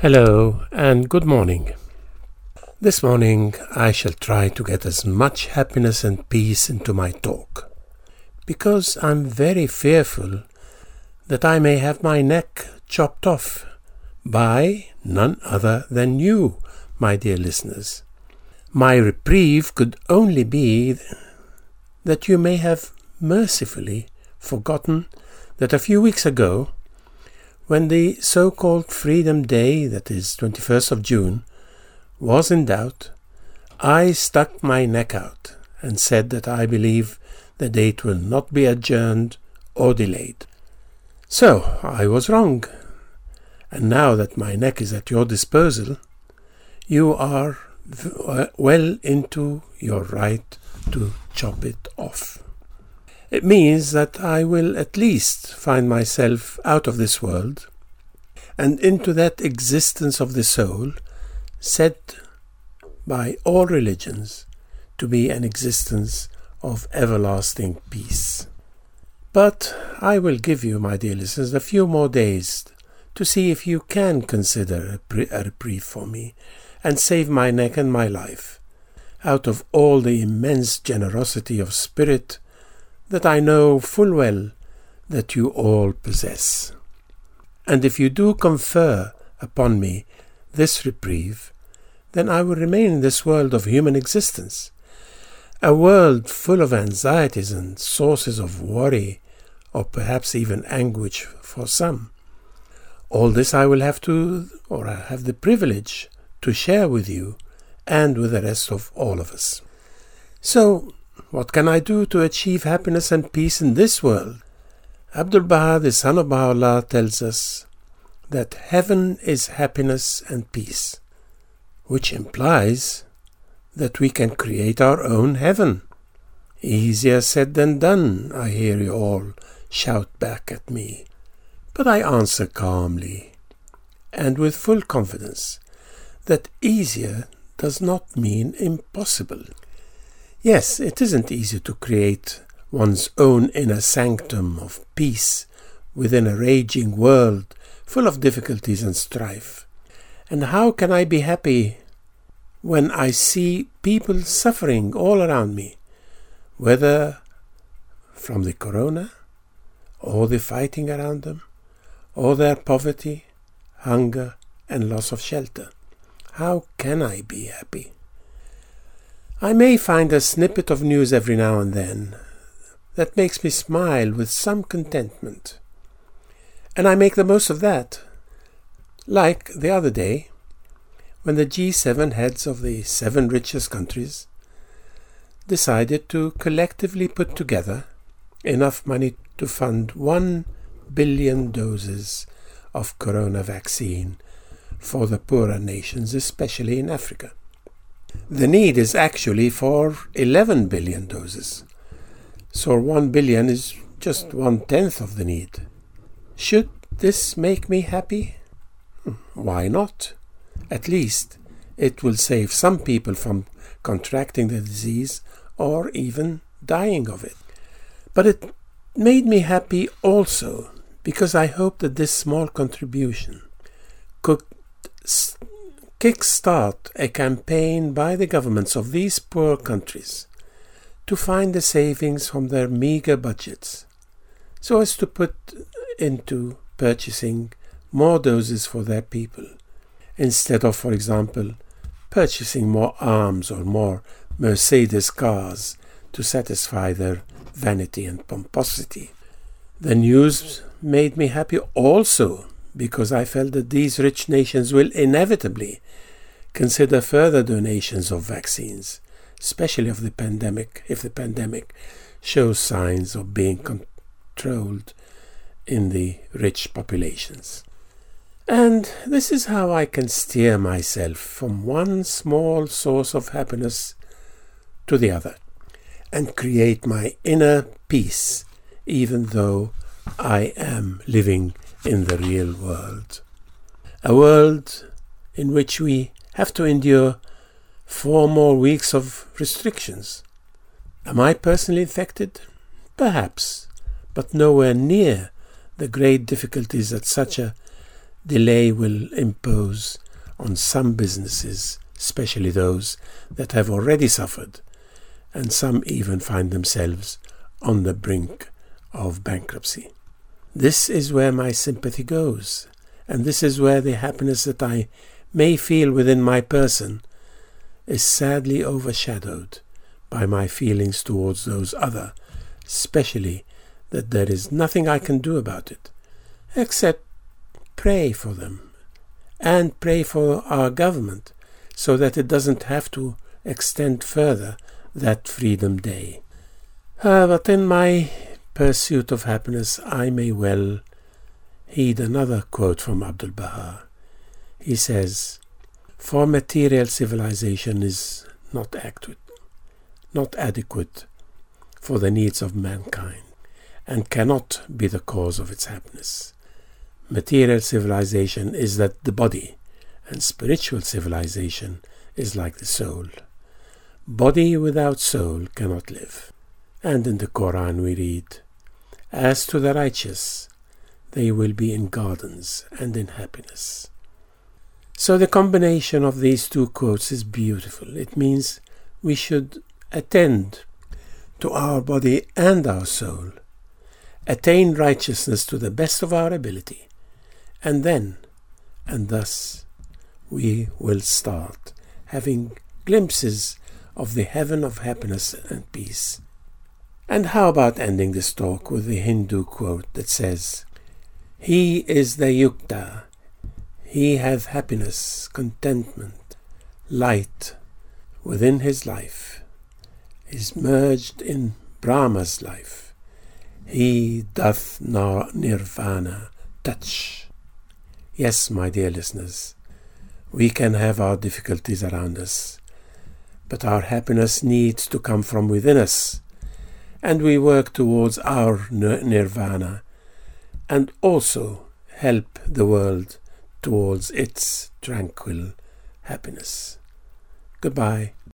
Hello and good morning. This morning I shall try to get as much happiness and peace into my talk, because I'm very fearful that I may have my neck chopped off by none other than you, my dear listeners. My reprieve could only be that you may have mercifully forgotten that a few weeks ago when the so called Freedom Day, that is 21st of June, was in doubt, I stuck my neck out and said that I believe the date will not be adjourned or delayed. So I was wrong, and now that my neck is at your disposal, you are uh, well into your right to chop it off. It means that I will at least find myself out of this world and into that existence of the soul said by all religions to be an existence of everlasting peace. But I will give you, my dear listeners, a few more days to see if you can consider a reprieve for me and save my neck and my life out of all the immense generosity of spirit that I know full well that you all possess. And if you do confer upon me this reprieve, then I will remain in this world of human existence, a world full of anxieties and sources of worry, or perhaps even anguish for some. All this I will have to, or I have the privilege to share with you and with the rest of all of us. So, what can I do to achieve happiness and peace in this world? Abdul Baha, the son of Baha'u'llah, tells us that heaven is happiness and peace, which implies that we can create our own heaven. Easier said than done, I hear you all shout back at me. But I answer calmly and with full confidence that easier does not mean impossible. Yes, it isn't easy to create one's own inner sanctum of peace within a raging world full of difficulties and strife. And how can I be happy when I see people suffering all around me, whether from the corona, or the fighting around them, or their poverty, hunger, and loss of shelter? How can I be happy? I may find a snippet of news every now and then that makes me smile with some contentment. And I make the most of that. Like the other day, when the G7 heads of the seven richest countries decided to collectively put together enough money to fund one billion doses of corona vaccine for the poorer nations, especially in Africa. The need is actually for 11 billion doses. So 1 billion is just one tenth of the need. Should this make me happy? Hmm, why not? At least it will save some people from contracting the disease or even dying of it. But it made me happy also because I hope that this small contribution could kickstart a campaign by the governments of these poor countries to find the savings from their meager budgets so as to put into purchasing more doses for their people instead of, for example, purchasing more arms or more Mercedes cars to satisfy their vanity and pomposity. The news made me happy also because I felt that these rich nations will inevitably consider further donations of vaccines, especially of the pandemic, if the pandemic shows signs of being controlled in the rich populations. And this is how I can steer myself from one small source of happiness to the other and create my inner peace, even though I am living in the real world. A world in which we have to endure four more weeks of restrictions. Am I personally infected? Perhaps, but nowhere near the great difficulties that such a delay will impose on some businesses, especially those that have already suffered, and some even find themselves on the brink of bankruptcy. This is where my sympathy goes, and this is where the happiness that I may feel within my person is sadly overshadowed by my feelings towards those other, especially that there is nothing I can do about it, except pray for them and pray for our government so that it doesn't have to extend further that Freedom Day. Uh, but in my pursuit of happiness, I may well heed another quote from Abdul Baha. He says, For material civilization is not adequate, not adequate for the needs of mankind, and cannot be the cause of its happiness. Material civilization is that the body, and spiritual civilization is like the soul. Body without soul cannot live. And in the Quran we read, As to the righteous, they will be in gardens and in happiness. So the combination of these two quotes is beautiful. It means we should attend to our body and our soul, attain righteousness to the best of our ability, and then, and thus, we will start having glimpses of the heaven of happiness and peace. And how about ending this talk with the Hindu quote that says, He is the Yukta, he hath happiness, contentment, light within his life, is merged in Brahma's life. He doth nirvana touch. Yes, my dear listeners, we can have our difficulties around us, but our happiness needs to come from within us, and we work towards our nirvana and also help the world towards its tranquil happiness. Goodbye.